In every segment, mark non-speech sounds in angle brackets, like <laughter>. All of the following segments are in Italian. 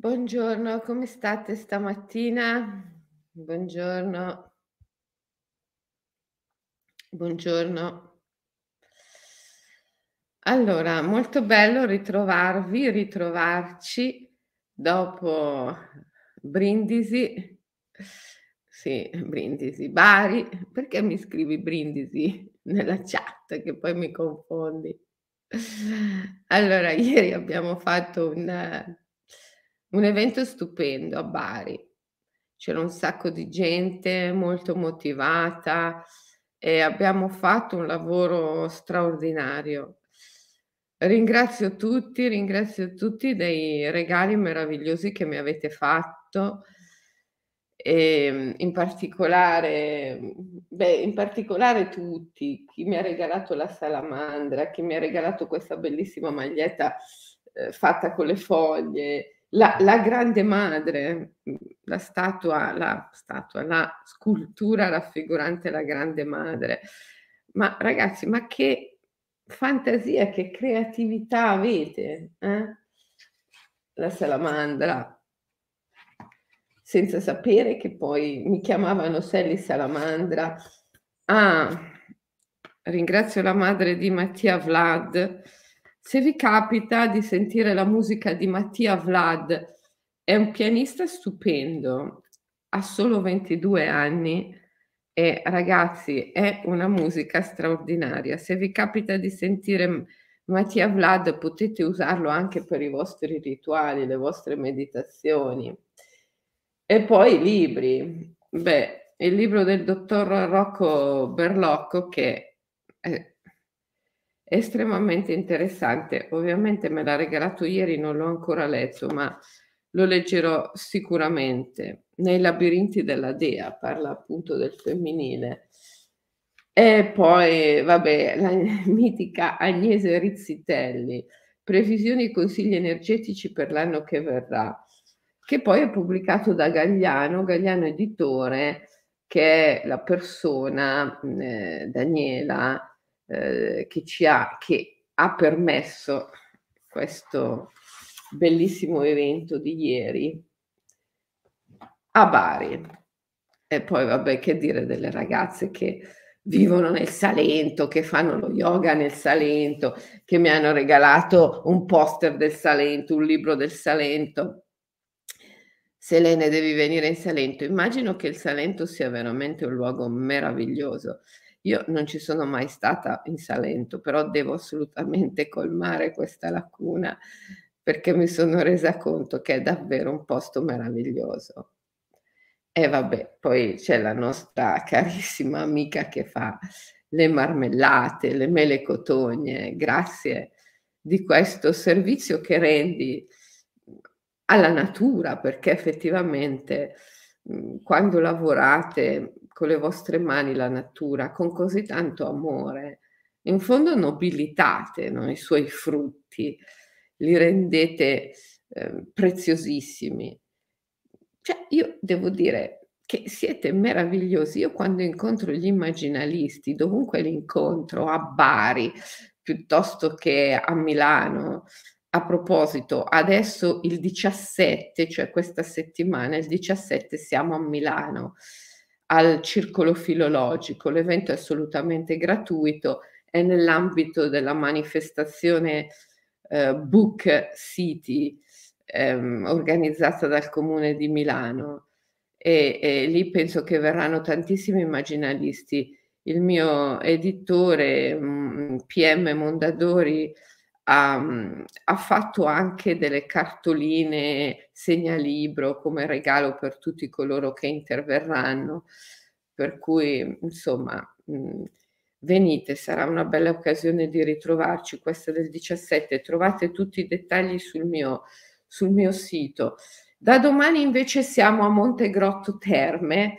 Buongiorno, come state stamattina? Buongiorno. Buongiorno. Allora, molto bello ritrovarvi, ritrovarci dopo Brindisi. Sì, Brindisi, Bari. Perché mi scrivi Brindisi nella chat che poi mi confondi? Allora, ieri abbiamo fatto un un evento stupendo a Bari. C'era un sacco di gente molto motivata e abbiamo fatto un lavoro straordinario. Ringrazio tutti, ringrazio tutti dei regali meravigliosi che mi avete fatto. Ehm, in particolare beh, in particolare tutti, chi mi ha regalato la salamandra, chi mi ha regalato questa bellissima maglietta, ehm, fatta con le foglie, la la grande madre, mhmm, la statua la statua, la scultura raffigurante la grande madre. Ma ragazzi, ma che fantasia, che creatività avete, eh? La salamandra. Senza sapere che poi mi chiamavano Sally Salamandra. Ah, ringrazio la madre di Mattia Vlad se vi capita di sentire la musica di Mattia Vlad, è un pianista stupendo, ha solo 22 anni e ragazzi è una musica straordinaria. Se vi capita di sentire Mattia Vlad potete usarlo anche per i vostri rituali, le vostre meditazioni. E poi i libri. Beh, il libro del dottor Rocco Berlocco che è Estremamente interessante. Ovviamente me l'ha regalato ieri, non l'ho ancora letto, ma lo leggerò sicuramente. Nei labirinti della Dea parla appunto del femminile. E poi, vabbè, la <laughs> mitica Agnese Rizzitelli, previsioni e consigli energetici per l'anno che verrà, che poi è pubblicato da Gagliano, Gagliano Editore, che è la persona, eh, Daniela, eh, che ci ha, che ha permesso questo bellissimo evento di ieri a Bari. E poi vabbè, che dire delle ragazze che vivono nel Salento, che fanno lo yoga nel Salento, che mi hanno regalato un poster del Salento, un libro del Salento. Selene, devi venire in Salento. Immagino che il Salento sia veramente un luogo meraviglioso. Io non ci sono mai stata in Salento, però devo assolutamente colmare questa lacuna perché mi sono resa conto che è davvero un posto meraviglioso. E vabbè, poi c'è la nostra carissima amica che fa le marmellate, le mele cotogne, grazie di questo servizio che rendi alla natura, perché effettivamente quando lavorate con le vostre mani la natura con così tanto amore, in fondo nobilitate no, i suoi frutti, li rendete eh, preziosissimi. Cioè, io devo dire che siete meravigliosi. Io quando incontro gli immaginalisti, dovunque li incontro, a Bari, piuttosto che a Milano, a proposito, adesso il 17, cioè questa settimana, il 17 siamo a Milano al Circolo Filologico. L'evento è assolutamente gratuito, è nell'ambito della manifestazione eh, Book City ehm, organizzata dal Comune di Milano e, e lì penso che verranno tantissimi immaginalisti. Il mio editore mm, PM Mondadori ha, ha, fatto anche delle cartoline segnalibro come regalo per tutti coloro che interverranno, per cui insomma mh, venite, sarà una bella occasione di ritrovarci, questa del 17, trovate tutti i dettagli sul mio, sul mio sito. Da domani invece siamo a Montegrotto Terme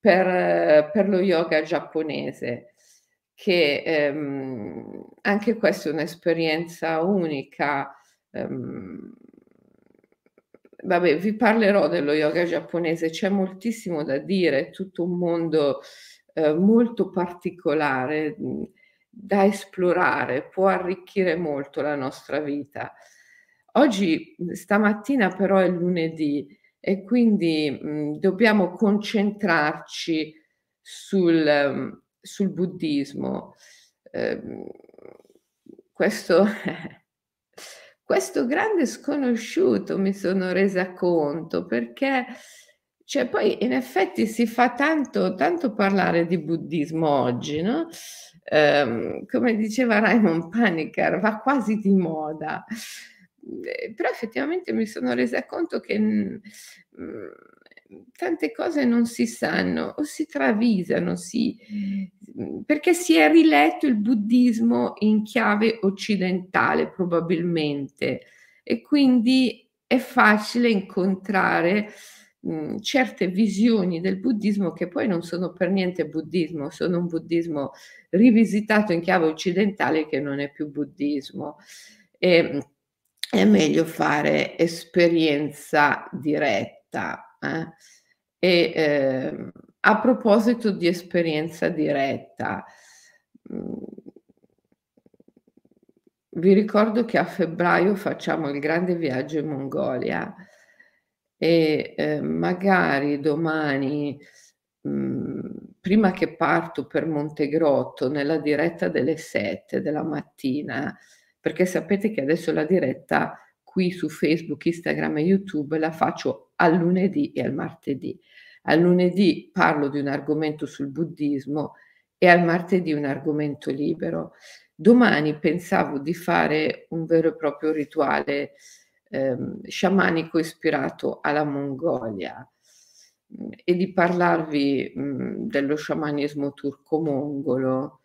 per, per lo yoga giapponese che ehm, anche questa è un'esperienza unica. Ehm, vabbè, vi parlerò dello yoga giapponese, c'è moltissimo da dire, è tutto un mondo eh, molto particolare da esplorare, può arricchire molto la nostra vita. oggi stamattina però è lunedì e quindi, mhmm, dobbiamo concentrarci sul sul buddismo. Ehm, questo <laughs> questo grande sconosciuto mi sono resa conto, perché cioè poi in effetti si fa tanto tanto parlare di buddismo oggi, no, ehm, come diceva Raymond Panikkar, va quasi di moda. Ehm, però effettivamente mi sono resa conto che, mhmm, mhmm, tante cose non si sanno o si travisano, si perché si è riletto il buddismo in chiave occidentale probabilmente e quindi è facile incontrare, certe visioni del buddismo che poi non sono per niente buddismo, sono un buddismo rivisitato in chiave occidentale che non è più buddismo. Ehm, è meglio fare esperienza diretta, eh. E, ehm, a proposito di esperienza diretta, mhmm vi ricordo che a febbraio facciamo il grande viaggio in Mongolia e, ehm, magari domani, mhmm, prima che parto per Montegrotto, nella diretta delle 7 della mattina, perché sapete che adesso la diretta qui su Facebook, Instagram e YouTube la faccio al lunedì e al martedì. Al lunedì parlo di un argomento sul buddismo e al martedì un argomento libero. Domani pensavo di fare un vero e proprio rituale, ehm, sciamanico ispirato alla Mongolia, mhmm, e di parlarvi, mhmm, dello sciamanesimo turco-mongolo,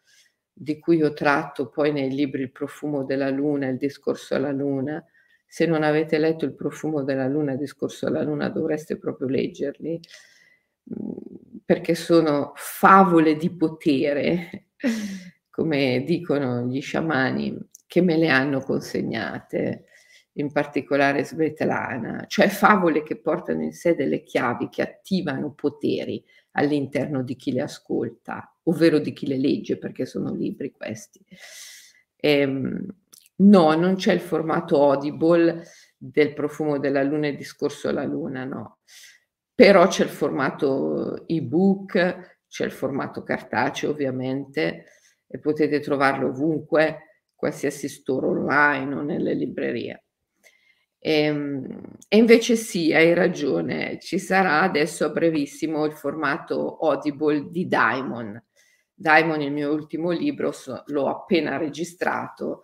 di cui ho tratto poi nei libri Il profumo della luna, Il discorso alla luna. Se non avete letto Il profumo della luna, discorso alla luna dovreste proprio leggerli, mhmm, perché sono favole di potere <laughs> come dicono gli sciamani, che me le hanno consegnate, in particolare Svetlana, cioè favole che portano in sé delle chiavi che attivano poteri all'interno di chi le ascolta, ovvero di chi le legge, perché sono libri questi. Ehm, no, non c'è il formato Audible del profumo della luna e discorso alla luna, no. Però c'è il formato ebook, c'è il formato cartaceo ovviamente, e potete trovarlo ovunque, qualsiasi store online o nelle librerie. Ehm, e invece sì, hai ragione, ci sarà adesso a brevissimo il formato Audible di Daimon. Daimon, il mio ultimo libro, so l'ho appena registrato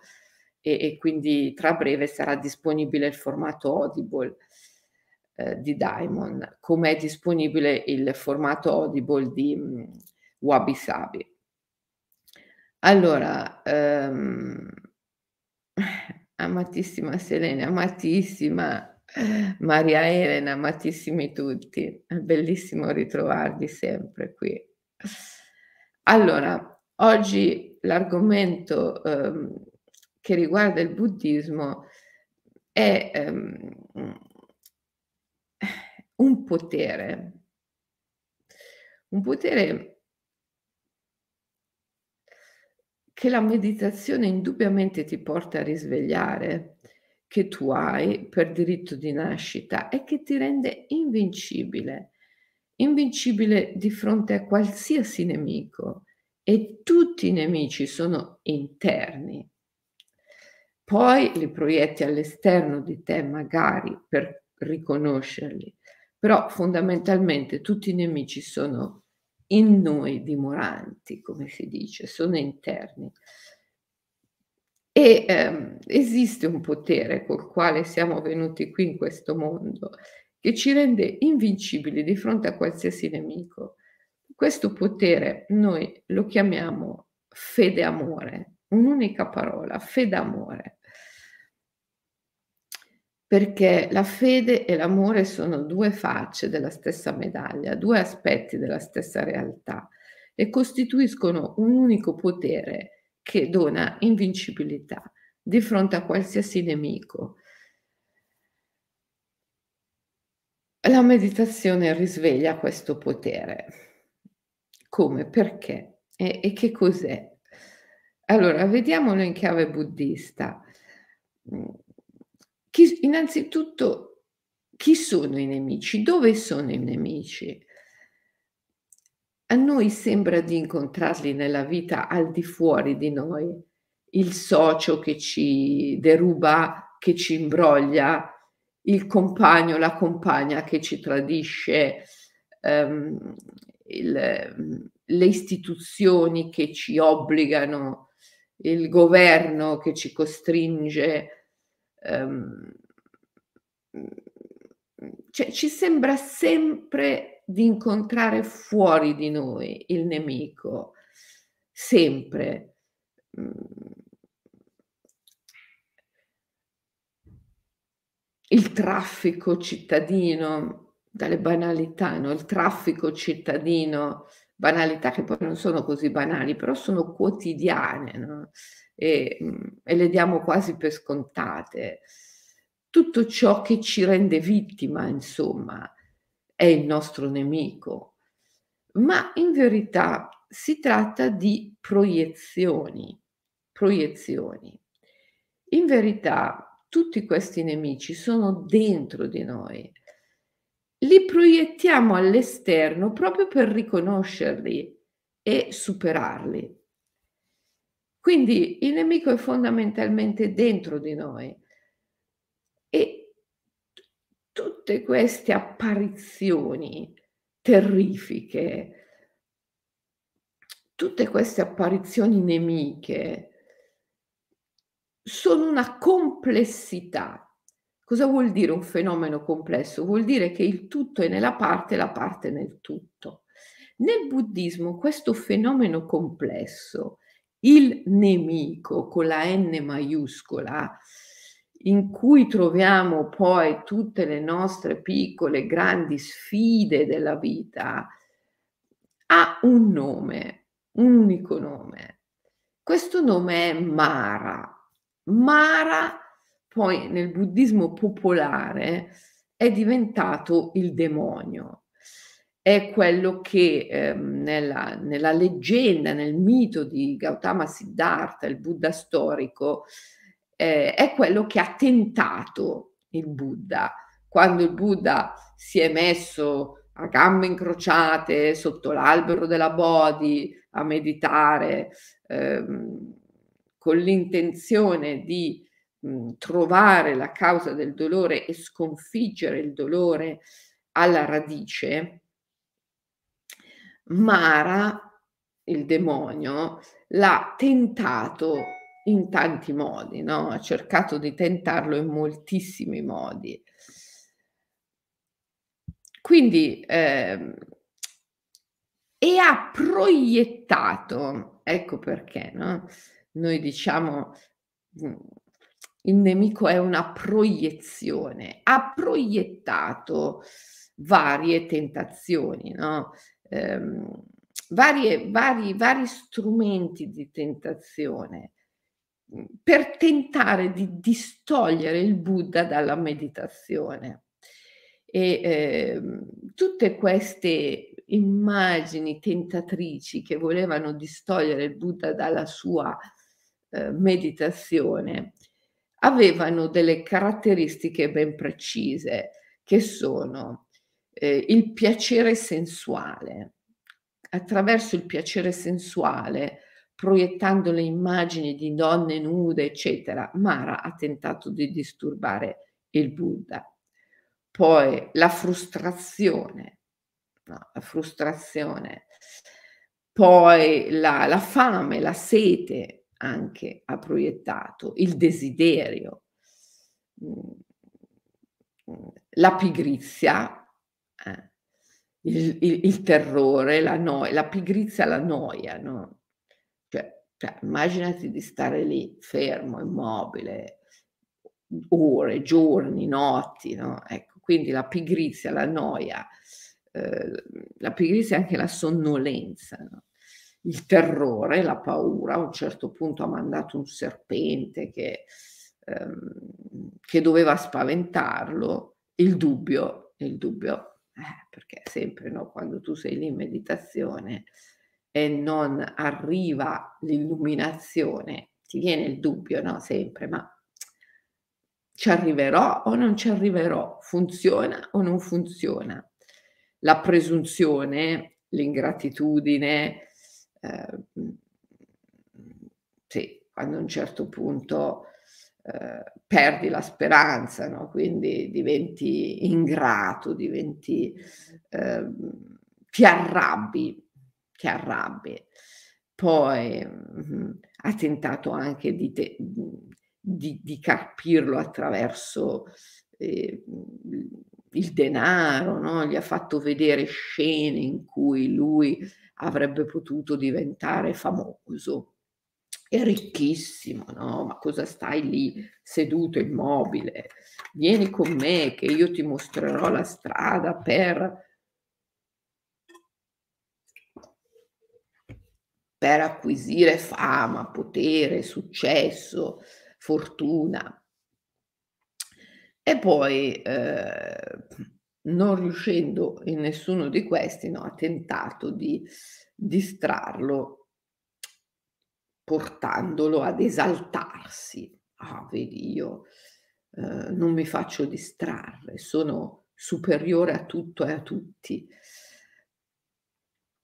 e e quindi tra breve sarà disponibile il formato Audible, ehm, di Daimon, come è disponibile il formato Audible di, mhmm, Wabi Sabi. Allora, ehm, <laughs> amatissima Selene, amatissima Maria Elena, amatissimi tutti, è bellissimo ritrovarvi sempre qui. Allora, oggi l'argomento, ehm, che riguarda il buddismo è, ehm, un potere. Un potere che la meditazione indubbiamente ti porta a risvegliare, che tu hai per diritto di nascita e che ti rende invincibile, invincibile di fronte a qualsiasi nemico e tutti i nemici sono interni. Poi li proietti all'esterno di te magari per riconoscerli, però fondamentalmente tutti i nemici sono in noi dimoranti, come si dice, sono interni. E ehm, esiste un potere col quale siamo venuti qui in questo mondo che ci rende invincibili di fronte a qualsiasi nemico. Questo potere noi lo chiamiamo fede amore, un'unica parola, fede amore perché la fede e l'amore sono due facce della stessa medaglia, due aspetti della stessa realtà e costituiscono un unico potere che dona invincibilità di fronte a qualsiasi nemico. La meditazione risveglia questo potere. Come? Perché? E, e che cos'è? Allora, vediamolo in chiave buddista chi innanzitutto chi sono i nemici? Dove sono i nemici? A noi sembra di incontrarli nella vita al di fuori di noi, il socio che ci deruba, che ci imbroglia, il compagno, la compagna che ci tradisce, ehm, il, le istituzioni che ci obbligano, il governo che ci costringe. Ehm, cioè, ci sembra sempre di incontrare fuori di noi il nemico, sempre. Mm. Il traffico cittadino, dalle banalità, no? il traffico cittadino, banalità che poi non sono così banali, però sono quotidiane no? E, mm, e le diamo quasi per scontate. Tutto ciò che ci rende vittima, insomma, è il nostro nemico, ma in verità si tratta di proiezioni, proiezioni. In verità tutti questi nemici sono dentro di noi. Li proiettiamo all'esterno proprio per riconoscerli e superarli. Quindi il nemico è fondamentalmente dentro di noi e tutte queste apparizioni terrifiche, tutte queste apparizioni nemiche sono una complessità. Cosa vuol dire un fenomeno complesso? Vuol dire che il tutto è nella parte e la parte nel tutto. Nel buddismo questo fenomeno complesso, il nemico con la N maiuscola, in cui troviamo poi tutte le nostre piccole, grandi sfide della vita, ha un nome, un unico nome. Questo nome è Mara. Mara poi nel buddismo popolare è diventato il demonio. È quello che eh, nella, nella leggenda, nel mito di Gautama Siddhartha, il Buddha storico, eh, è quello che ha tentato il Buddha. Quando il Buddha si è messo a gambe incrociate sotto l'albero della Bodhi a meditare ehm, con l'intenzione di mh, trovare la causa del dolore e sconfiggere il dolore alla radice, Mara, il demonio, l'ha tentato in tanti modi, no? ha cercato di tentarlo in moltissimi modi. Quindi, eh, e ha proiettato, ecco perché, no? noi diciamo mm, il nemico è una proiezione, ha proiettato varie tentazioni, no? Eh, varie, vari, vari strumenti di tentazione Mhmm, per tentare di distogliere il Buddha dalla meditazione. E eh, tutte queste immagini tentatrici che volevano distogliere il Buddha dalla sua eh, meditazione avevano delle caratteristiche ben precise che sono eh, il piacere sensuale. Attraverso il piacere sensuale proiettando le immagini di donne nude, eccetera, Mara ha tentato di disturbare il Buddha. Poi la frustrazione, no, la frustrazione, poi la, la fame, la sete anche ha proiettato, il desiderio, mm, la pigrizia, il, il, il, terrore, la noia, la pigrizia, la noia, no? Cioè, immaginati di stare lì fermo, immobile, ore, giorni, notti, no? Ecco, quindi la pigrizia, la noia, eh, la pigrizia e anche la sonnolenza, no? il terrore, la paura. A un certo punto ha mandato un serpente che, ehm, che doveva spaventarlo, il dubbio, il dubbio, perché sempre no, quando tu sei lì in meditazione, e non arriva l'illuminazione, ti viene il dubbio, no? Sempre, ma ci arriverò o non ci arriverò, funziona o non funziona. La presunzione, l'ingratitudine, eh, sì, quando a un certo punto eh, perdi la speranza, no? quindi diventi ingrato, diventi, eh, ti arrabbi, ti arrabbi. Poi mh, mm, ha tentato anche di, te, di, di carpirlo attraverso eh, il denaro, no? gli ha fatto vedere scene in cui lui avrebbe potuto diventare famoso. È ricchissimo, no? Ma cosa stai lì seduto immobile? Vieni con me che io ti mostrerò la strada per per acquisire fama, potere, successo, fortuna. E poi, eh, non riuscendo in nessuno di questi, no, ha tentato di distrarlo portandolo ad esaltarsi. Ah, vedi, io eh, non mi faccio distrarre, sono superiore a tutto e a tutti.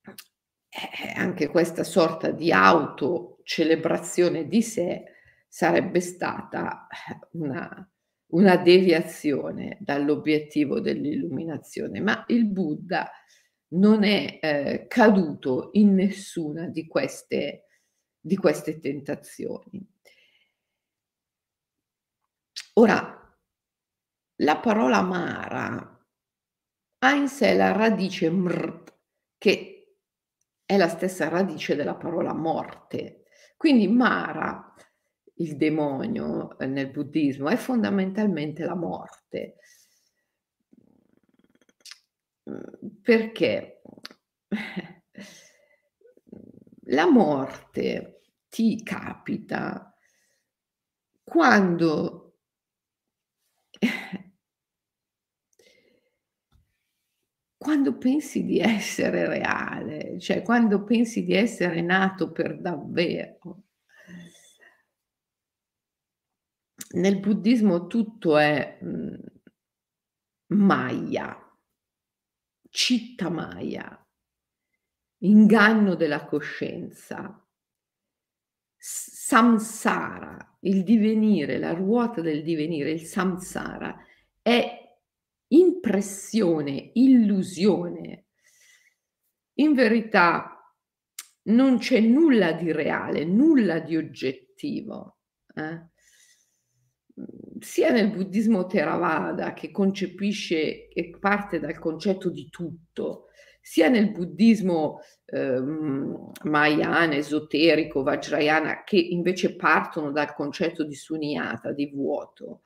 Eh, anche questa sorta di autocelebrazione di sé sarebbe stata eh, una, una deviazione dall'obiettivo dell'illuminazione, ma il Buddha non è eh, caduto in nessuna di queste, di queste tentazioni. Ora, la parola Mara ha in sé la radice mrt, che è la stessa radice della parola morte. Quindi Mara il demonio eh, nel buddismo è fondamentalmente la morte. Perché <laughs> la morte ti capita quando <laughs> quando pensi di essere reale, cioè quando pensi di essere nato per davvero. nel buddismo tutto è mh, Maya, citta Maya, inganno della coscienza, samsara, il divenire, la ruota del divenire, il samsara, è impressione, illusione. In verità non c'è nulla di reale, nulla di oggettivo. Eh? sia nel buddismo Theravada che concepisce e parte dal concetto di tutto, sia nel buddismo eh, Mahayana, esoterico, Vajrayana, che invece partono dal concetto di sunyata, di vuoto.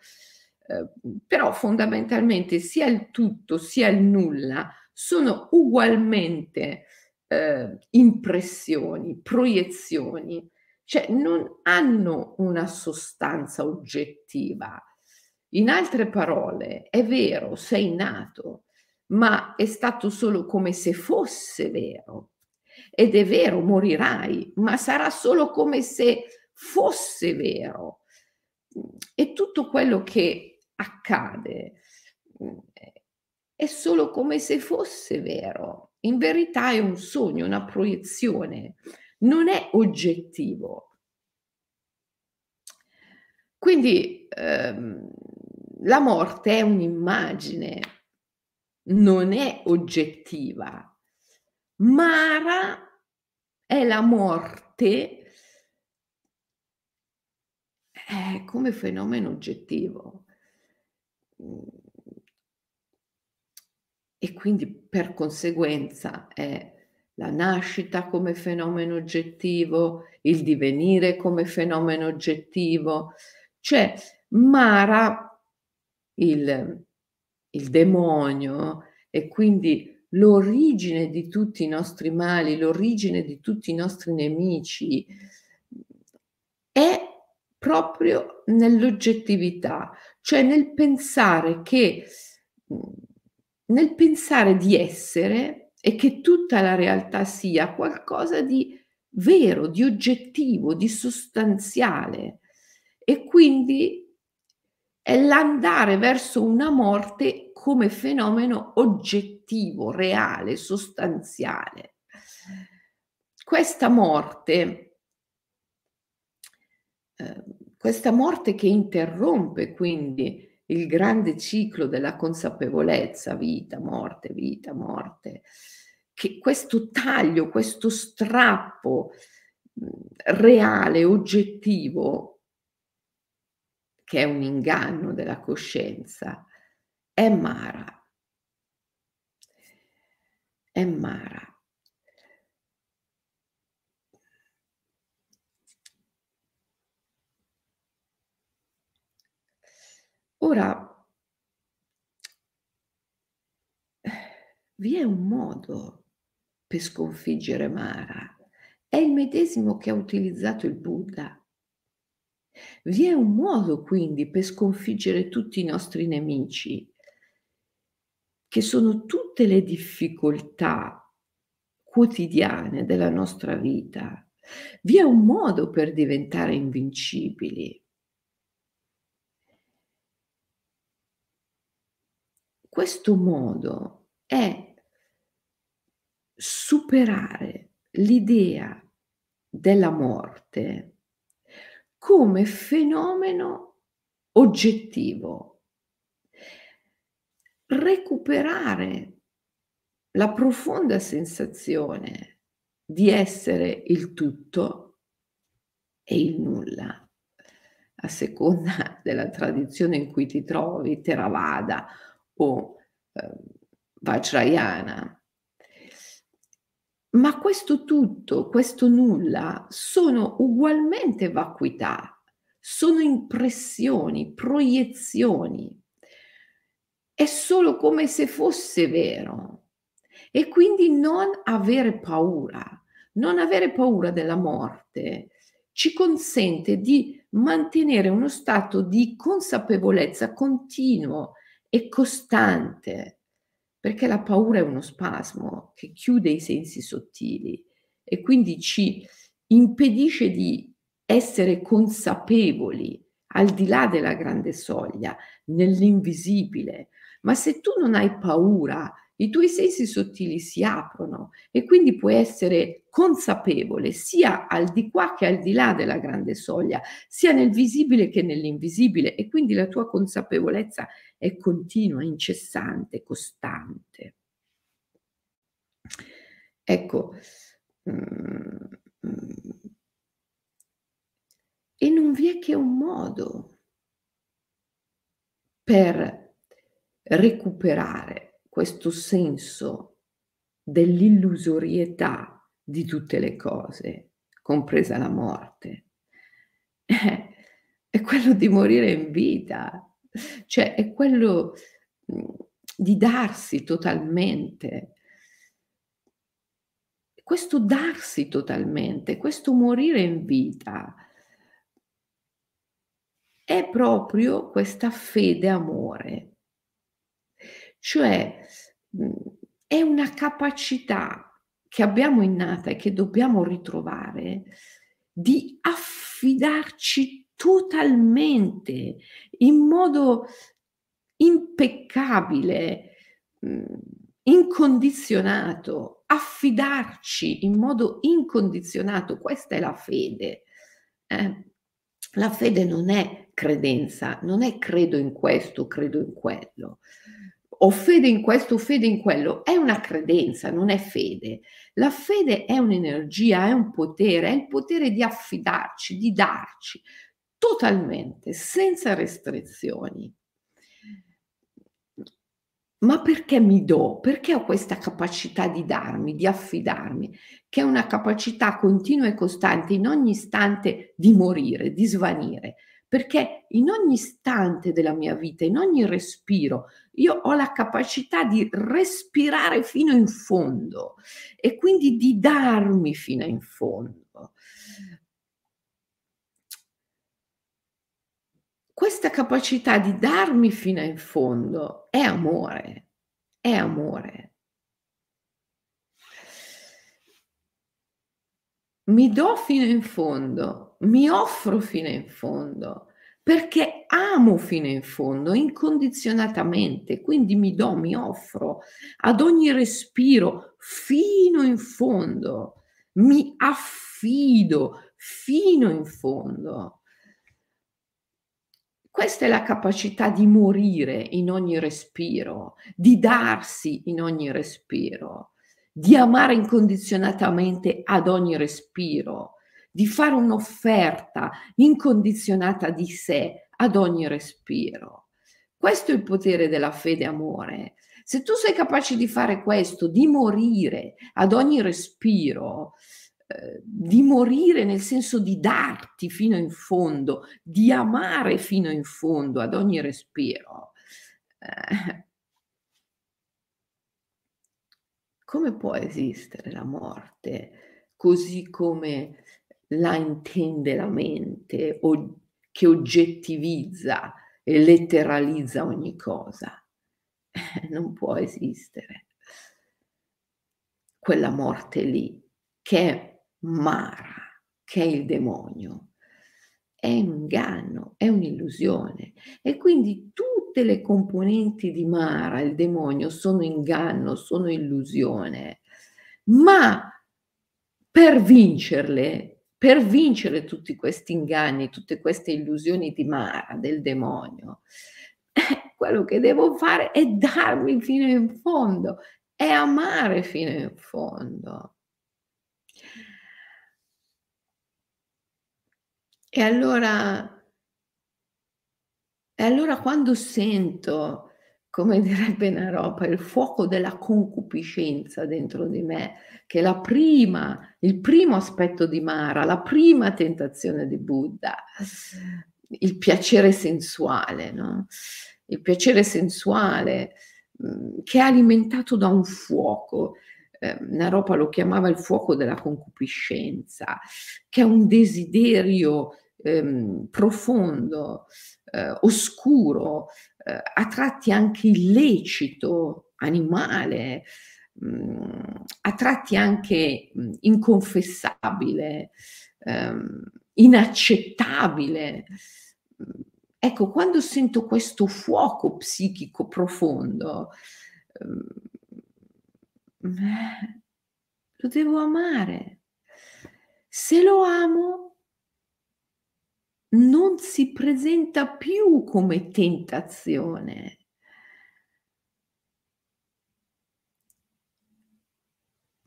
Eh, però fondamentalmente sia il tutto sia il nulla sono ugualmente eh, impressioni, proiezioni cioè non hanno una sostanza oggettiva. In altre parole, è vero, sei nato, ma è stato solo come se fosse vero. Ed è vero, morirai, ma sarà solo come se fosse vero. E tutto quello che accade è solo come se fosse vero. In verità è un sogno, una proiezione non è oggettivo. Quindi ehm, la morte è un'immagine, non è oggettiva. Mara è la morte eh, come fenomeno oggettivo. E quindi per conseguenza è la nascita come fenomeno oggettivo, il divenire come fenomeno oggettivo. Cioè, Mara, il, il demonio, e quindi l'origine di tutti i nostri mali, l'origine di tutti i nostri nemici, è proprio nell'oggettività, cioè nel pensare che, nel pensare di essere e che tutta la realtà sia qualcosa di vero, di oggettivo, di sostanziale. E quindi è l'andare verso una morte come fenomeno oggettivo, reale, sostanziale. Questa morte, eh, questa morte che interrompe quindi il grande ciclo della consapevolezza, vita, morte, vita, morte, che questo taglio, questo strappo reale, oggettivo, che è un inganno della coscienza, è Mara. È Mara. Ora, vi è un modo per sconfiggere Mara. È il medesimo che ha utilizzato il Buddha. Vi è un modo quindi per sconfiggere tutti i nostri nemici, che sono tutte le difficoltà quotidiane della nostra vita. Vi è un modo per diventare invincibili. Questo modo è superare l'idea della morte come fenomeno oggettivo, recuperare la profonda sensazione di essere il tutto e il nulla, a seconda <laughs> della tradizione in cui ti trovi, Theravada o eh, Vajrayana. Ma questo tutto, questo nulla, sono ugualmente vacuità, sono impressioni, proiezioni. È solo come se fosse vero. E quindi non avere paura, non avere paura della morte ci consente di mantenere uno stato di consapevolezza continuo e costante, perché la paura è uno spasmo che chiude i sensi sottili e quindi ci impedisce di essere consapevoli al di là della grande soglia, nell'invisibile. Ma se tu non hai paura i tuoi sensi sottili si aprono e quindi puoi essere consapevole sia al di qua che al di là della grande soglia, sia nel visibile che nell'invisibile e quindi la tua consapevolezza è continua, incessante, costante. Ecco, mm, e non vi è che un modo per recuperare questo senso dell'illusorietà di tutte le cose, compresa la morte, <laughs> è quello di morire in vita, cioè è quello mhmm, di darsi totalmente. Questo darsi totalmente, questo morire in vita, è proprio questa fede amore cioè mhmm, è una capacità che abbiamo innata e che dobbiamo ritrovare di affidarci totalmente in modo impeccabile, mhmm, incondizionato, affidarci in modo incondizionato. Questa è la fede. Eh? La fede non è credenza, non è credo in questo, credo in quello ho fede in questo, fede in quello, è una credenza, non è fede. La fede è un'energia, è un potere, è il potere di affidarci, di darci totalmente, senza restrizioni. Ma perché mi do? Perché ho questa capacità di darmi, di affidarmi, che è una capacità continua e costante in ogni istante di morire, di svanire, perché in ogni istante della mia vita, in ogni respiro, io ho la capacità di respirare fino in fondo e quindi di darmi fino in fondo. Questa capacità di darmi fino in fondo è amore, è amore. Mi do fino in fondo, mi offro fino in fondo, perché amo fino in fondo, incondizionatamente, quindi mi do, mi offro ad ogni respiro fino in fondo, mi affido fino in fondo. Questa è la capacità di morire in ogni respiro, di darsi in ogni respiro, di amare incondizionatamente ad ogni respiro, di fare un'offerta incondizionata di sé ad ogni respiro. Questo è il potere della fede amore. Se tu sei capace di fare questo, di morire ad ogni respiro, eh, di morire nel senso di darti fino in fondo, di amare fino in fondo ad ogni respiro, eh, come può esistere la morte così come la intende la mente o che oggettivizza e letteralizza ogni cosa. <laughs> Non può esistere. Quella morte lì, che è Mara, che è il demonio, è un inganno, è un'illusione. E quindi tutte le componenti di Mara, il demonio, sono inganno, sono illusione. Ma per vincerle per vincere tutti questi inganni, tutte queste illusioni di Mara, del demonio, eh, quello che devo fare è darmi fino in fondo, è amare fino in fondo. E allora, e allora quando sento come direbbe Naropa, il fuoco della concupiscenza dentro di me, che è prima, il primo aspetto di Mara, la prima tentazione di Buddha, il piacere sensuale, no? Il piacere sensuale mhmm, che è alimentato da un fuoco. Eh, Naropa lo chiamava il fuoco della concupiscenza, che è un desiderio ehm, profondo, eh, oscuro, eh, a tratti anche illecito, animale, mh, mm, a tratti anche mh, mm, inconfessabile, ehm, inaccettabile. Ecco, quando sento questo fuoco psichico profondo, ehm, lo devo amare. Se lo amo, non si presenta più come tentazione.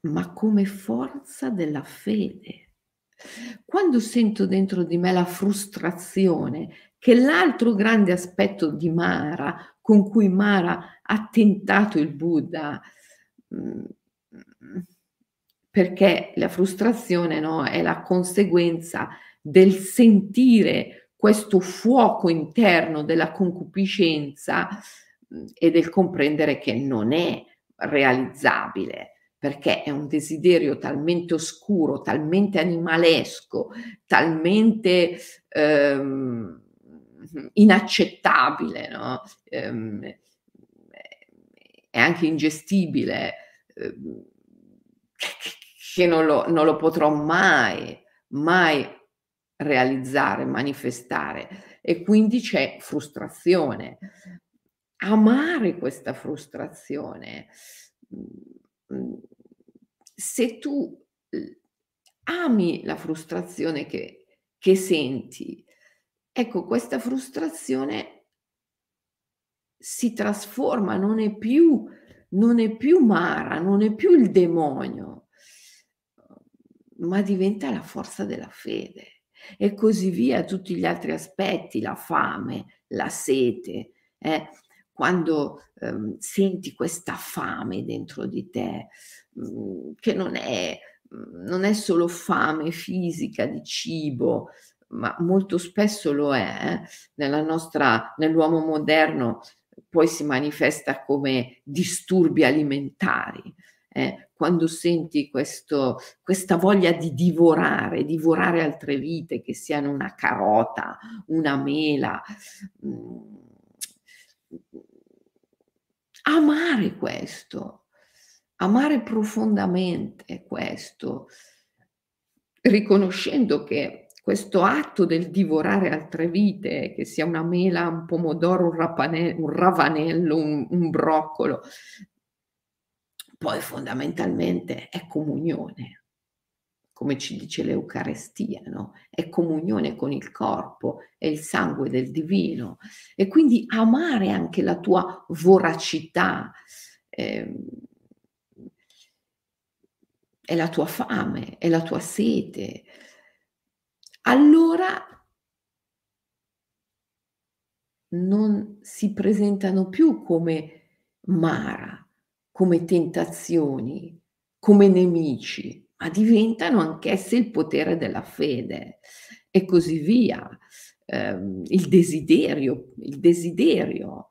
ma come forza della fede. Quando sento dentro di me la frustrazione, che l'altro grande aspetto di Mara, con cui Mara ha tentato il Buddha, perché la frustrazione no, è la conseguenza del sentire questo fuoco interno della concupiscenza e del comprendere che non è realizzabile perché è un desiderio talmente oscuro, talmente animalesco, talmente ehm, inaccettabile, no? ehm, è anche ingestibile, ehm, che non lo, non lo potrò mai, mai realizzare, manifestare e quindi c'è frustrazione. Amare questa frustrazione. Mm, se tu ami la frustrazione che, che senti, ecco, questa frustrazione si trasforma, non è più, non è più Mara, non è più il demonio, ma diventa la forza della fede e così via tutti gli altri aspetti, la fame, la sete. Eh? Quando ehm, senti questa fame dentro di te, mm, che non è, mm, non è solo fame fisica di cibo, ma molto spesso lo è, eh? Nostra, nell'uomo moderno poi si manifesta come disturbi alimentari eh, quando senti questo, questa voglia di divorare, divorare altre vite, che siano una carota, una mela, mh, mm, amare questo, amare profondamente questo, riconoscendo che questo atto del divorare altre vite, che sia una mela, un pomodoro, un, rapane- un ravanello, un, un broccolo, poi fondamentalmente è comunione, come ci dice l'Eucarestia, no? È comunione con il corpo, è il sangue del divino e quindi amare anche la tua voracità, eh, è la tua fame, è la tua sete. Allora non si presentano più come Mara, come tentazioni, come nemici, ma diventano anch'esse il potere della fede e così via. Eh, il desiderio, il desiderio,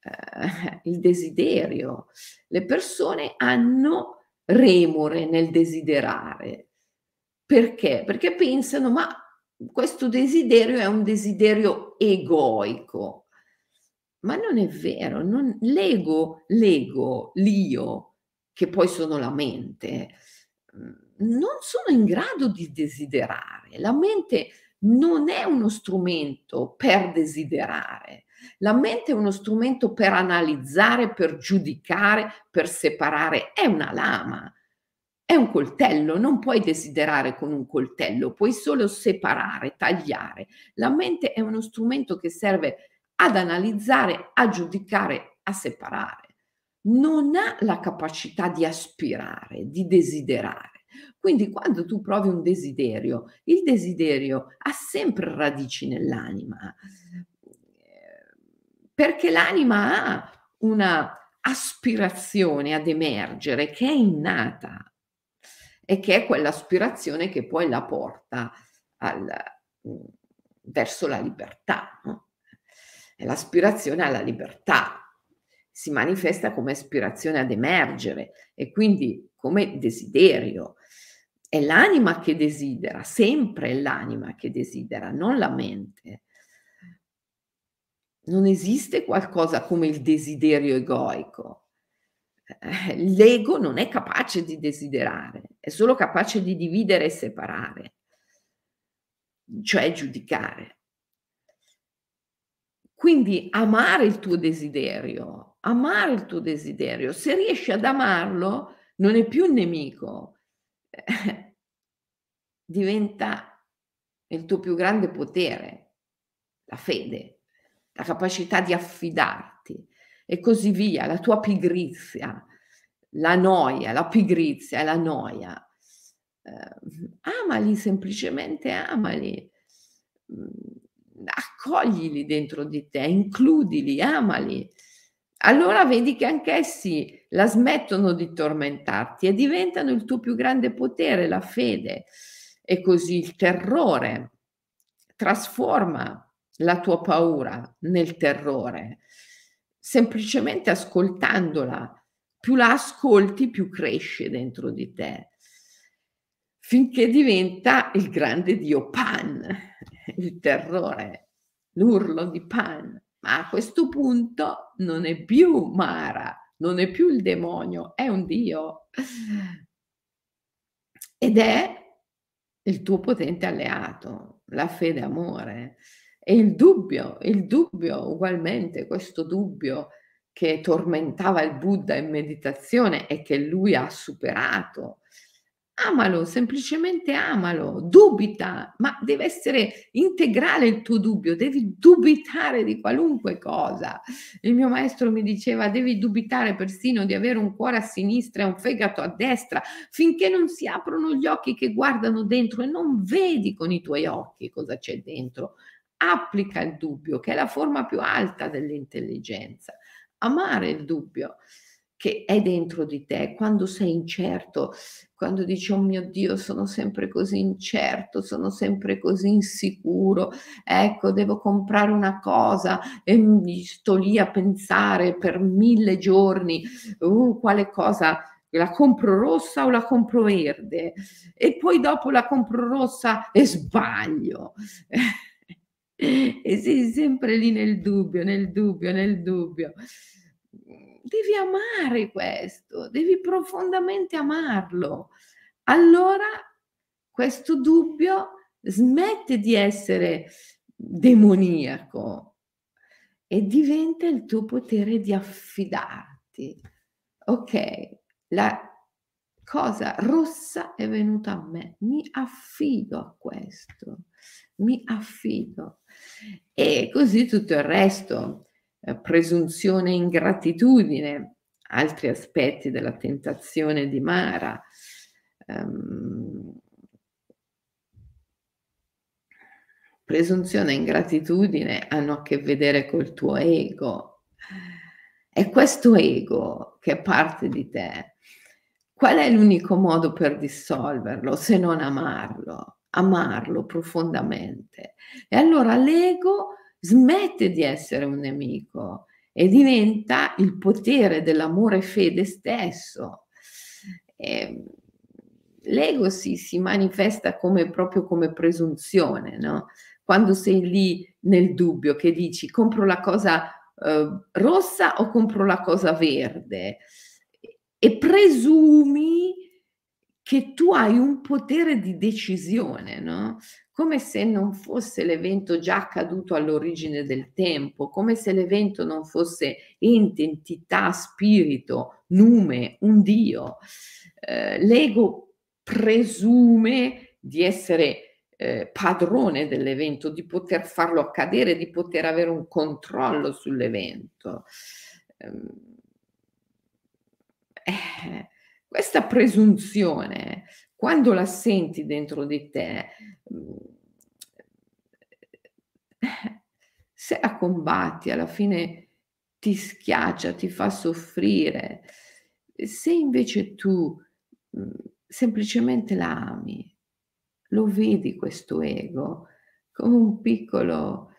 eh, il desiderio. Le persone hanno remore nel desiderare. Perché? Perché pensano, ma questo desiderio è un desiderio egoico. Ma non è vero, non, l'ego, l'ego, l'io, che poi sono la mente, mhmm, non sono in grado di desiderare. La mente non è uno strumento per desiderare. La mente è uno strumento per analizzare, per giudicare, per separare. È una lama, è un coltello, non puoi desiderare con un coltello, puoi solo separare, tagliare. La mente è uno strumento che serve ad analizzare, a giudicare, a separare. Non ha la capacità di aspirare, di desiderare. Quindi quando tu provi un desiderio, il desiderio ha sempre radici nell'anima, perché l'anima ha una aspirazione ad emergere che è innata e che è quell'aspirazione che poi la porta al, verso la libertà. No? è l'aspirazione alla libertà, si manifesta come aspirazione ad emergere e quindi come desiderio. È l'anima che desidera, sempre è l'anima che desidera, non la mente. Non esiste qualcosa come il desiderio egoico. Eh, l'ego non è capace di desiderare, è solo capace di dividere e separare, cioè giudicare. Quindi amare il tuo desiderio, amare il tuo desiderio, se riesci ad amarlo, non è più un nemico, <laughs> diventa il tuo più grande potere, la fede, la capacità di affidarti e così via, la tua pigrizia, la noia, la pigrizia, la noia. Eh, amali, semplicemente amali accoglili dentro di te, includili, amali. Allora vedi che anch'essi la smettono di tormentarti e diventano il tuo più grande potere, la fede. E così il terrore trasforma la tua paura nel terrore, semplicemente ascoltandola. Più la ascolti, più cresce dentro di te, finché diventa il grande Dio Pan, il terrore, l'urlo di Pan. Ma a questo punto non è più Mara, non è più il demonio, è un Dio. Ed è il tuo potente alleato, la fede amore. E il dubbio, il dubbio ugualmente, questo dubbio che tormentava il Buddha in meditazione e che lui ha superato Amalo, semplicemente amalo, dubita, ma deve essere integrale il tuo dubbio, devi dubitare di qualunque cosa. Il mio maestro mi diceva devi dubitare persino di avere un cuore a sinistra e un fegato a destra, finché non si aprono gli occhi che guardano dentro e non vedi con i tuoi occhi cosa c'è dentro. Applica il dubbio, che è la forma più alta dell'intelligenza. Amare il dubbio che è dentro di te, quando sei incerto, quando dici oh mio Dio sono sempre così incerto, sono sempre così insicuro, ecco devo comprare una cosa e mi sto lì a pensare per mille giorni, uh, quale cosa la compro rossa o la compro verde e poi dopo la compro rossa e sbaglio. E sei sempre lì nel dubbio, nel dubbio, nel dubbio devi amare questo, devi profondamente amarlo. Allora questo dubbio smette di essere demoniaco e diventa il tuo potere di affidarti. Ok, la cosa rossa è venuta a me, mi affido a questo, mi affido. E così tutto il resto, eh, presunzione e ingratitudine, altri aspetti della tentazione di Mara. Um, presunzione e ingratitudine hanno a che vedere col tuo ego. È questo ego che è parte di te. Qual è l'unico modo per dissolverlo se non amarlo? Amarlo profondamente. E allora l'ego smette di essere un nemico e diventa il potere dell'amore fede stesso. E l'ego si, si manifesta come, proprio come presunzione, no? Quando sei lì nel dubbio che dici compro la cosa eh, rossa o compro la cosa verde e presumi che tu hai un potere di decisione, no? come se non fosse l'evento già accaduto all'origine del tempo, come se l'evento non fosse ente, entità, spirito, nume, un Dio. Eh, l'ego presume di essere eh, padrone dell'evento, di poter farlo accadere, di poter avere un controllo sull'evento. Eh, questa presunzione, quando la senti dentro di te, se la combatti alla fine ti schiaccia, ti fa soffrire. Se invece tu mh, semplicemente la ami, lo vedi questo ego come un piccolo,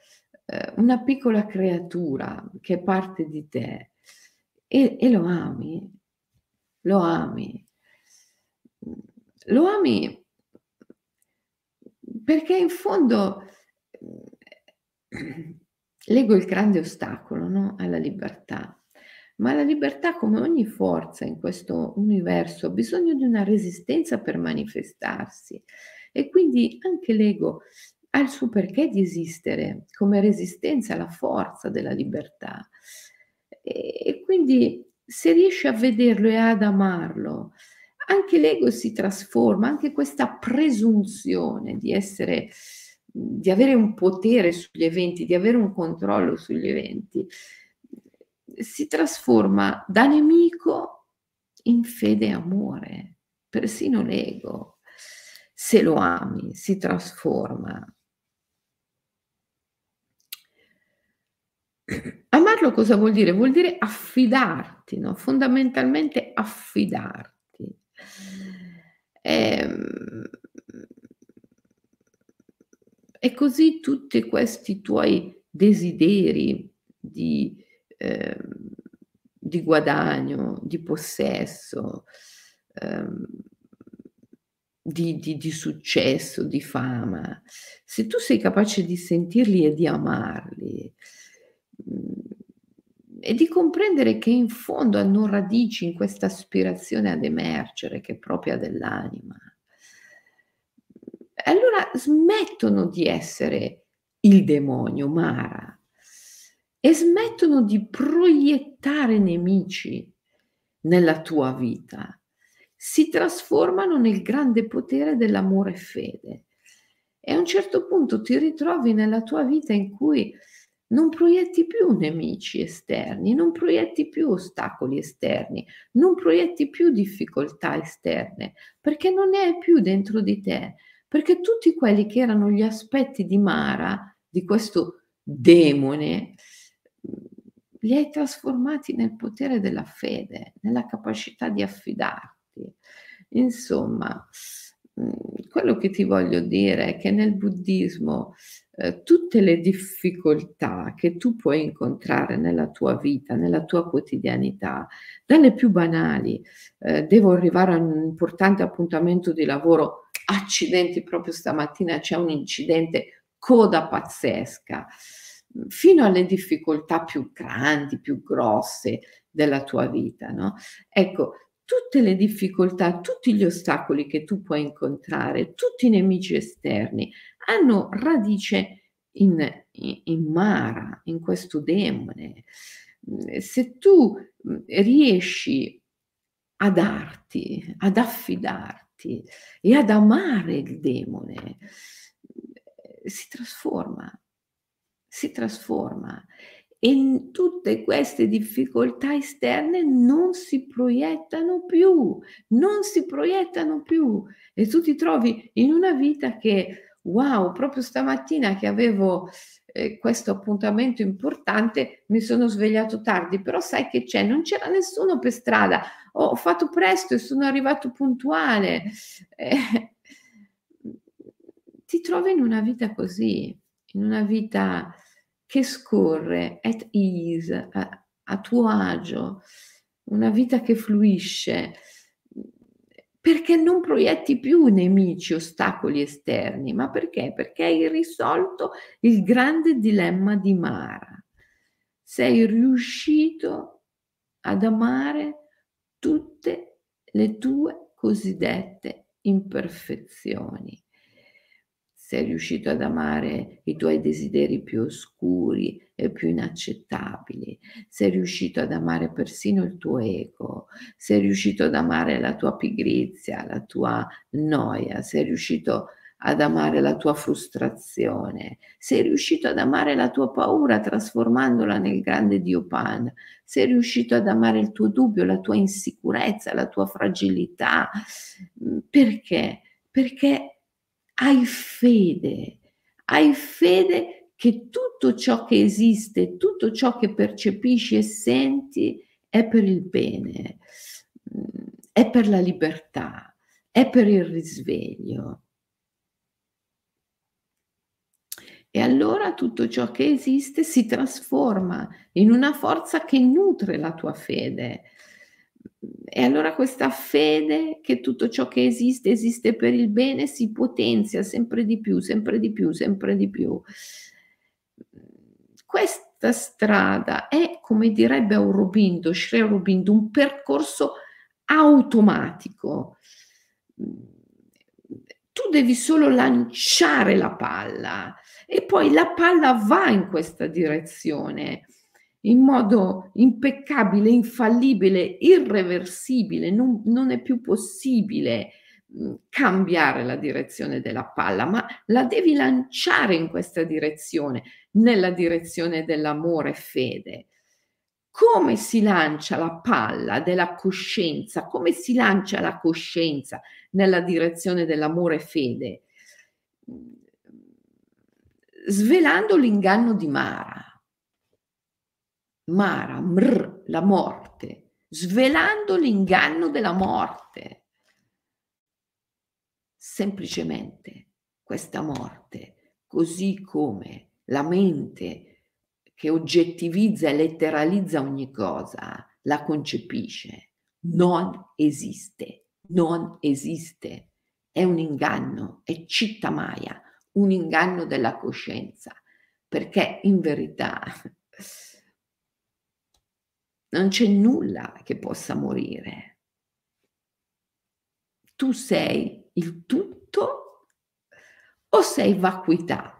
eh, una piccola creatura che è parte di te e, e lo ami, lo ami, lo ami perché in fondo l'ego è il grande ostacolo no? alla libertà, ma la libertà, come ogni forza in questo universo, ha bisogno di una resistenza per manifestarsi e quindi anche l'ego ha il suo perché di esistere come resistenza alla forza della libertà. E quindi se riesci a vederlo e ad amarlo, anche l'ego si trasforma, anche questa presunzione di essere, di avere un potere sugli eventi, di avere un controllo sugli eventi, si trasforma da nemico in fede e amore, persino l'ego, se lo ami, si trasforma. Amarlo cosa vuol dire? Vuol dire affidarti, no? fondamentalmente affidarti. E, ehm, e così tutti questi tuoi desideri di, eh, di guadagno, di possesso, eh, di, di, di, successo, di fama, se tu sei capace di sentirli e di amarli, e di comprendere che in fondo hanno radici in questa aspirazione ad emergere che è propria dell'anima. Allora smettono di essere il demonio, Mara, e smettono di proiettare nemici nella tua vita. Si trasformano nel grande potere dell'amore e fede. E a un certo punto ti ritrovi nella tua vita in cui non proietti più nemici esterni, non proietti più ostacoli esterni, non proietti più difficoltà esterne, perché non ne hai più dentro di te, perché tutti quelli che erano gli aspetti di Mara, di questo demone, li hai trasformati nel potere della fede, nella capacità di affidarti. Insomma, quello che ti voglio dire è che nel buddismo eh, tutte le difficoltà che tu puoi incontrare nella tua vita, nella tua quotidianità, dalle più banali, eh, devo arrivare a un importante appuntamento di lavoro, accidenti, proprio stamattina c'è un incidente, coda pazzesca, fino alle difficoltà più grandi, più grosse della tua vita, no? Ecco, tutte le difficoltà, tutti gli ostacoli che tu puoi incontrare, tutti i nemici esterni hanno radice in, in, Mara, in questo demone. Se tu riesci a darti, ad affidarti e ad amare il demone, si trasforma, si trasforma e tutte queste difficoltà esterne non si proiettano più, non si proiettano più e tu ti trovi in una vita che, wow, proprio stamattina che avevo eh, questo appuntamento importante mi sono svegliato tardi, però sai che c'è, non c'era nessuno per strada, ho fatto presto e sono arrivato puntuale. <laughs> Eh, ti trovi in una vita così, in una vita che scorre at ease, a, a tuo agio, una vita che fluisce, perché non proietti più nemici, ostacoli esterni, ma perché? Perché hai risolto il grande dilemma di Mara. Sei riuscito ad amare tutte le tue cosiddette imperfezioni sei riuscito ad amare i tuoi desideri più oscuri e più inaccettabili, sei riuscito ad amare persino il tuo ego, sei riuscito ad amare la tua pigrizia, la tua noia, sei riuscito ad amare la tua frustrazione, sei riuscito ad amare la tua paura trasformandola nel grande Dio Pan, sei riuscito ad amare il tuo dubbio, la tua insicurezza, la tua fragilità. Perché? Perché hai fede, hai fede che tutto ciò che esiste, tutto ciò che percepisci e senti è per il bene, è per la libertà, è per il risveglio. E allora tutto ciò che esiste si trasforma in una forza che nutre la tua fede, e allora questa fede che tutto ciò che esiste esiste per il bene si potenzia sempre di più, sempre di più, sempre di più. Questa strada è, come direbbe Aurobindo, Sri Aurobindo, un percorso automatico. Tu devi solo lanciare la palla e poi la palla va in questa direzione in modo impeccabile, infallibile, irreversibile, non, non è più possibile mh, cambiare la direzione della palla, ma la devi lanciare in questa direzione, nella direzione dell'amore fede. Come si lancia la palla della coscienza? Come si lancia la coscienza nella direzione dell'amore fede? Svelando l'inganno di Mara Mara, mr, la morte, svelando l'inganno della morte. Semplicemente questa morte, così come la mente che oggettivizza e letteralizza ogni cosa, la concepisce, non esiste, non esiste. È un inganno, è citta maya, un inganno della coscienza, perché in verità <laughs> non c'è nulla che possa morire. Tu sei il tutto o sei vacuità?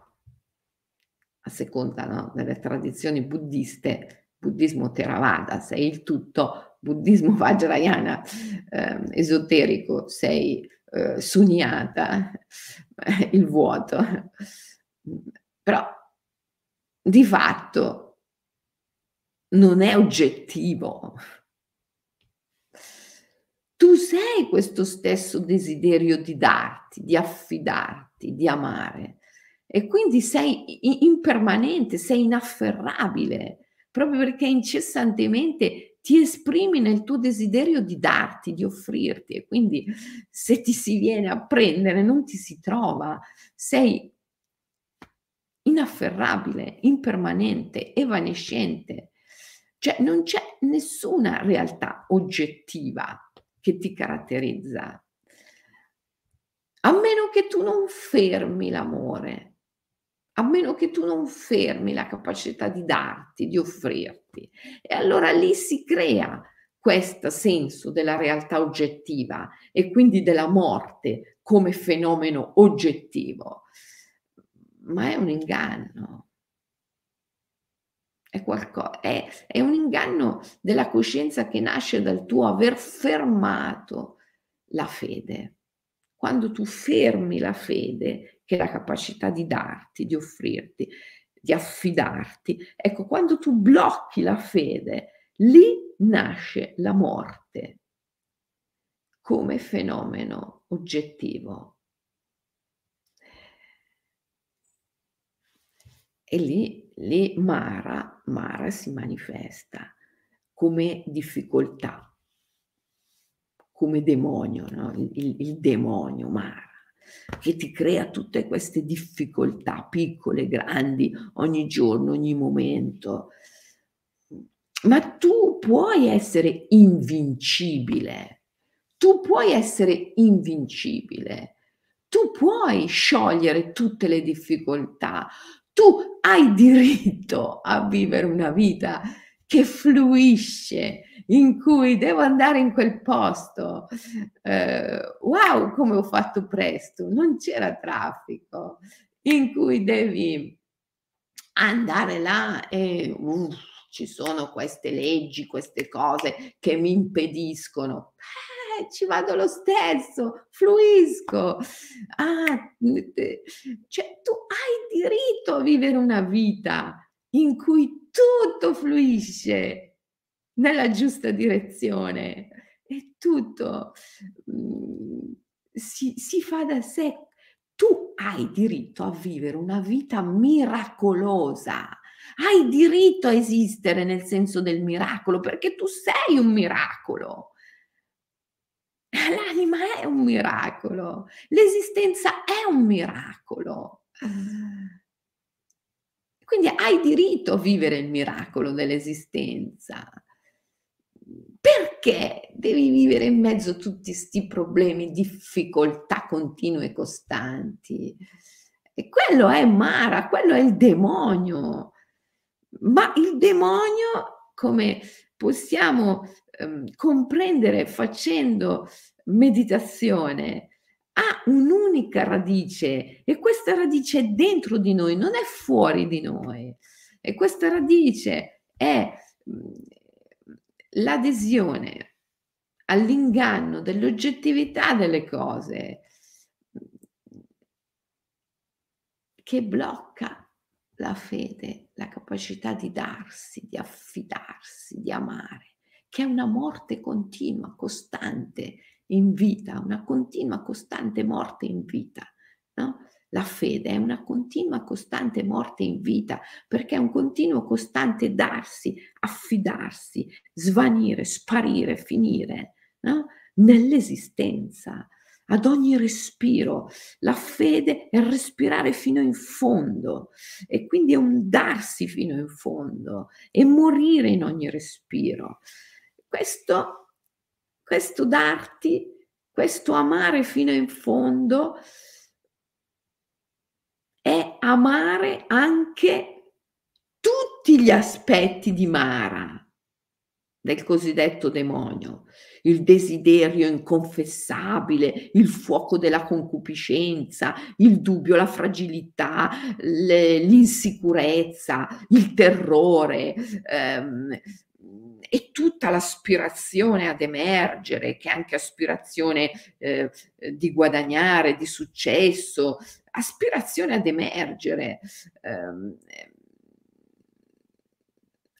A seconda no, delle tradizioni buddiste, buddismo Theravada, sei il tutto, buddismo Vajrayana, eh, esoterico, sei eh, sunyata, <laughs> il vuoto. Però di fatto non è oggettivo. Tu sei questo stesso desiderio di darti, di affidarti, di amare. E quindi sei impermanente, sei inafferrabile, proprio perché incessantemente ti esprimi nel tuo desiderio di darti, di offrirti. E quindi se ti si viene a prendere non ti si trova, sei inafferrabile, impermanente, evanescente cioè non c'è nessuna realtà oggettiva che ti caratterizza, a meno che tu non fermi l'amore, a meno che tu non fermi la capacità di darti, di offrirti. E allora lì si crea questo senso della realtà oggettiva e quindi della morte come fenomeno oggettivo. ma è un inganno. È, qualcosa, è, è un inganno della coscienza che nasce dal tuo aver fermato la fede. Quando tu fermi la fede, che è la capacità di darti, di offrirti, di affidarti, ecco, quando tu blocchi la fede, lì nasce la morte come fenomeno oggettivo. E lì, lì Mara, Mara si manifesta come difficoltà, come demonio, no? il, il, demonio Mara che ti crea tutte queste difficoltà, piccole, grandi, ogni giorno, ogni momento. Ma tu puoi essere invincibile, tu puoi essere invincibile, tu puoi sciogliere tutte le difficoltà, tu hai diritto a vivere una vita che fluisce, in cui devo andare in quel posto. Eh, wow, come ho fatto presto, non c'era traffico, in cui devi andare là e uh, ci sono queste leggi, queste cose che mi impediscono. Ci vado lo stesso, fluisco. Ah, cioè, tu hai diritto a vivere una vita in cui tutto fluisce nella giusta direzione e tutto mh, si, si fa da sé. Tu hai diritto a vivere una vita miracolosa. Hai diritto a esistere nel senso del miracolo perché tu sei un miracolo. L'anima è un miracolo, l'esistenza è un miracolo. Quindi hai diritto a vivere il miracolo dell'esistenza. Perché devi vivere in mezzo a tutti questi problemi, difficoltà continue e costanti? E quello è Mara, quello è il demonio. Ma il demonio, come possiamo ehm, comprendere facendo meditazione, ha un'unica radice e questa radice è dentro di noi, non è fuori di noi. E questa radice è mm, l'adesione all'inganno dell'oggettività delle cose che blocca la fede, la capacità di darsi, di affidarsi, di amare, che è una morte continua, costante in vita, una continua, costante morte in vita. No? La fede è una continua, costante morte in vita, perché è un continuo, costante darsi, affidarsi, svanire, sparire, finire no? nell'esistenza. Ad ogni respiro, la fede è respirare fino in fondo e quindi è un darsi fino in fondo e morire in ogni respiro. Questo questo darti, questo amare fino in fondo è amare anche tutti gli aspetti di Mara, del cosiddetto demonio, il desiderio inconfessabile, il fuoco della concupiscenza, il dubbio, la fragilità, l'insicurezza, il terrore, ehm, e tutta l'aspirazione ad emergere, che è anche aspirazione eh, di guadagnare, di successo, aspirazione ad emergere, ehm,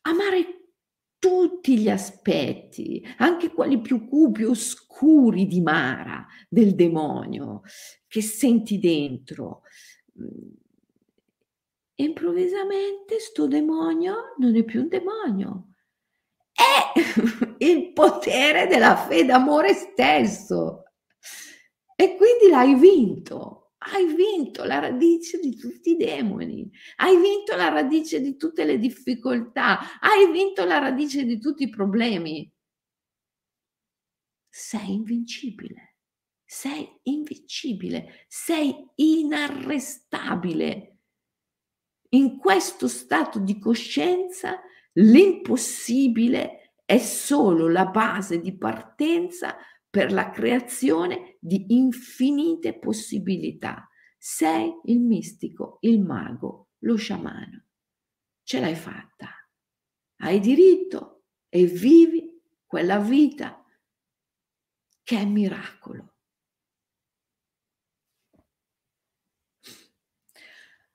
amare tutti gli aspetti, anche quelli più cupi, oscuri di Mara, del demonio, che senti dentro. E improvvisamente sto demonio non è più un demonio, è <laughs> il potere della fede amore stesso. E quindi l'hai vinto. Hai vinto la radice di tutti i demoni, hai vinto la radice di tutte le difficoltà, hai vinto la radice di tutti i problemi. Sei invincibile, sei invincibile, sei inarrestabile. In questo stato di coscienza L'impossibile è solo la base di partenza per la creazione di infinite possibilità. Sei il mistico, il mago, lo sciamano. Ce l'hai fatta. Hai diritto e vivi quella vita che è miracolo.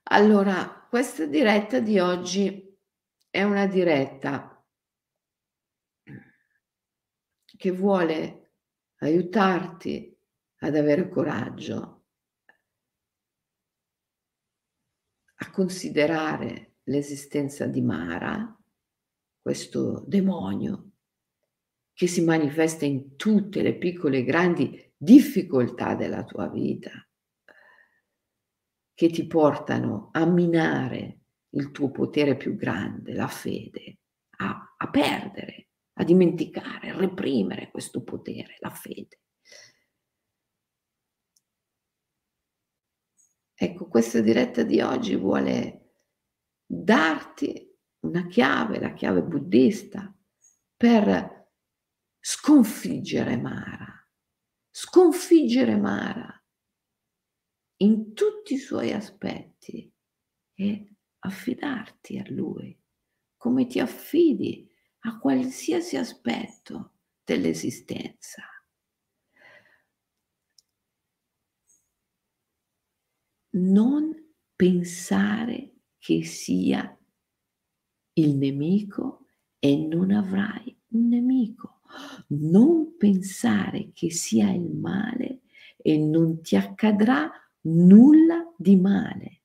Allora, questa diretta di oggi è una diretta che vuole aiutarti ad avere coraggio, a considerare l'esistenza di Mara, questo demonio che si manifesta in tutte le piccole e grandi difficoltà della tua vita che ti portano a minare il tuo potere più grande, la fede, a, a perdere, a dimenticare, a reprimere questo potere, la fede. Ecco, questa diretta di oggi vuole darti una chiave, la chiave buddista, per sconfiggere Mara, sconfiggere Mara in tutti i suoi aspetti e affidarti a lui come ti affidi a qualsiasi aspetto dell'esistenza. Non pensare che sia il nemico e non avrai un nemico. Non pensare che sia il male e non ti accadrà nulla di male.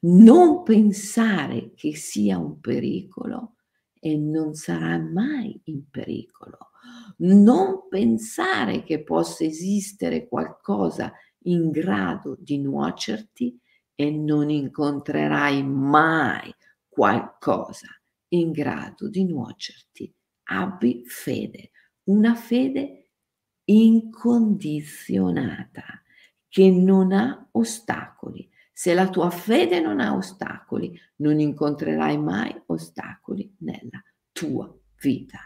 Non pensare che sia un pericolo e non sarà mai in pericolo. Non pensare che possa esistere qualcosa in grado di nuocerti e non incontrerai mai qualcosa in grado di nuocerti. Abbi fede, una fede incondizionata che non ha ostacoli. Se la tua fede non ha ostacoli, non incontrerai mai ostacoli nella tua vita.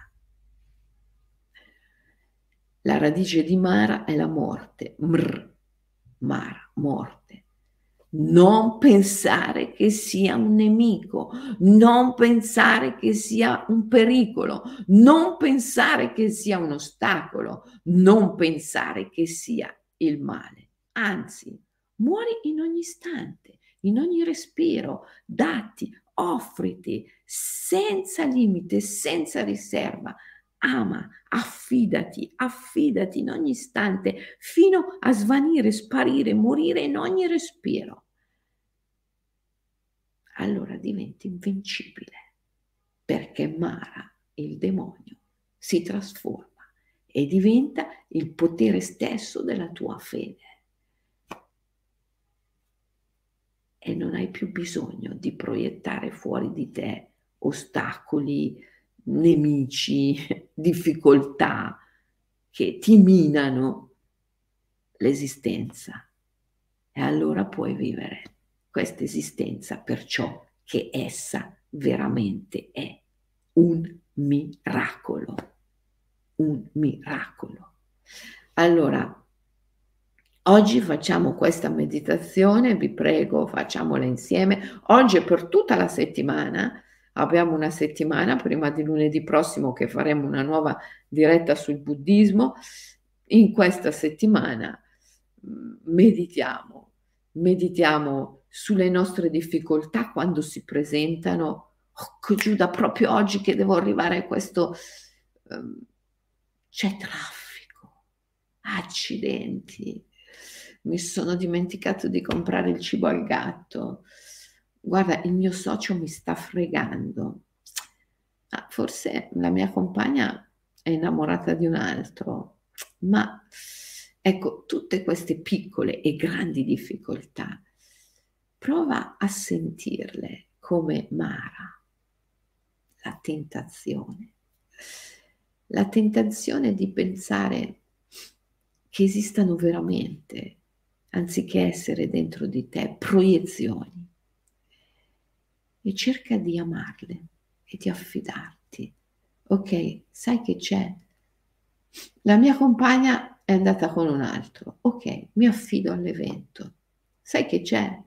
La radice di Mara è la morte. Mr, Mara, morte. Non pensare che sia un nemico, non pensare che sia un pericolo, non pensare che sia un ostacolo, non pensare che sia il male anzi, muori in ogni istante, in ogni respiro, datti, offriti senza limite, senza riserva. Ama, affidati, affidati in ogni istante fino a svanire, sparire, morire in ogni respiro. Allora diventi invincibile perché Mara, il demonio, si trasforma e diventa il potere stesso della tua fede. E non hai più bisogno di proiettare fuori di te ostacoli, nemici, <laughs> difficoltà che ti minano l'esistenza. E allora puoi vivere questa esistenza per ciò che essa veramente è, un miracolo, un miracolo. Allora, Oggi facciamo questa meditazione, vi prego, facciamola insieme. Oggi è per tutta la settimana, abbiamo una settimana prima di lunedì prossimo che faremo una nuova diretta sul buddismo. In questa settimana mm, meditiamo, meditiamo sulle nostre difficoltà quando si presentano. Oh, Giuda, proprio oggi che devo arrivare a questo... Um, c'è traffico, accidenti, mi sono dimenticato di comprare il cibo al gatto. Guarda, il mio socio mi sta fregando. Ah, forse la mia compagna è innamorata di un altro, ma ecco, tutte queste piccole e grandi difficoltà, prova a sentirle come Mara, la tentazione. La tentazione di pensare che esistano veramente anziché essere dentro di te proiezioni. E cerca di amarle e di affidarti. Ok, sai che c'è? La mia compagna è andata con un altro. Ok, mi affido all'evento. sai che c'è?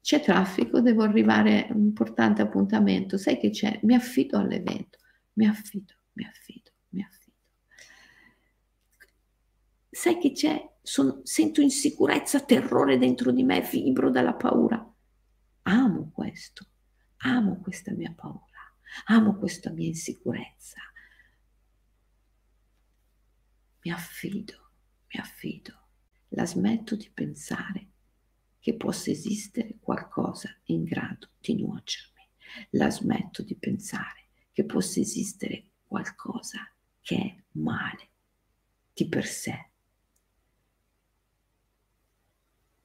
C'è traffico, devo arrivare a un importante appuntamento, sai che c'è? Mi affido all'evento, mi affido, mi affido, mi affido. Sai che c'è? Sono, sento insicurezza, terrore dentro di me, vibro dalla paura. Amo questo, amo questa mia paura, amo questa mia insicurezza. Mi affido, mi affido. La smetto di pensare che possa esistere qualcosa in grado di nuocermi. La smetto di pensare che possa esistere qualcosa che è male di per sé.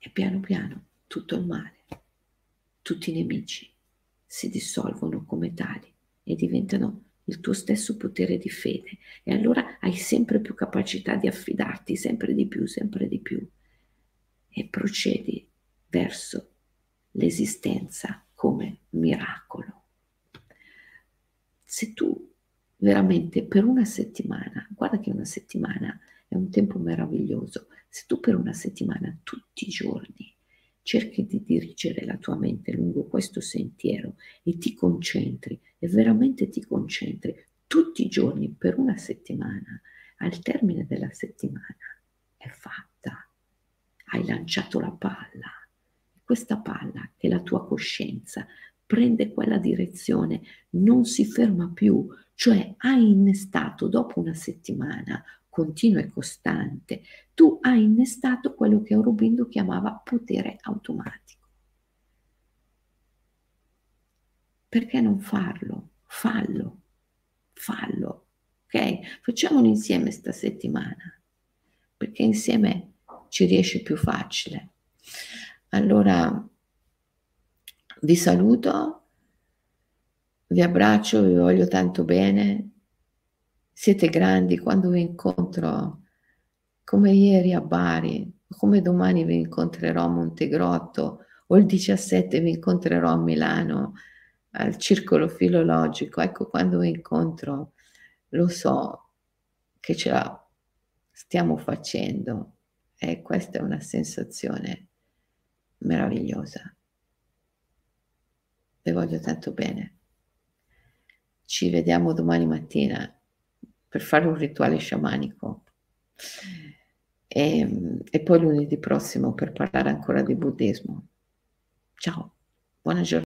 E piano piano tutto il male, tutti i nemici si dissolvono come tali e diventano il tuo stesso potere di fede e allora hai sempre più capacità di affidarti sempre di più, sempre di più e procedi verso l'esistenza come miracolo. Se tu veramente per una settimana, guarda che una settimana è un tempo meraviglioso, se tu per una settimana tutti i giorni cerchi di dirigere la tua mente lungo questo sentiero e ti concentri e veramente ti concentri tutti i giorni per una settimana, al termine della settimana è fatta, hai lanciato la palla. Questa palla, che la tua coscienza, prende quella direzione, non si ferma più, cioè hai innestato dopo una settimana continua e costante, tu hai innestato quello che Aurobindo chiamava potere automatico. Perché non farlo? Fallo, fallo, ok? Facciamolo insieme sta settimana, perché insieme ci riesce più facile. Allora vi saluto, vi abbraccio, vi voglio tanto bene. Siete grandi quando vi incontro come ieri a Bari, come domani vi incontrerò a Montegrotto o il 17 vi incontrerò a Milano al circolo filologico. Ecco, quando vi incontro lo so che ce la stiamo facendo e questa è una sensazione meravigliosa. Le voglio tanto bene. Ci vediamo domani mattina per fare un rituale sciamanico e, e poi lunedì prossimo per parlare ancora di buddismo. Ciao, buona giornata.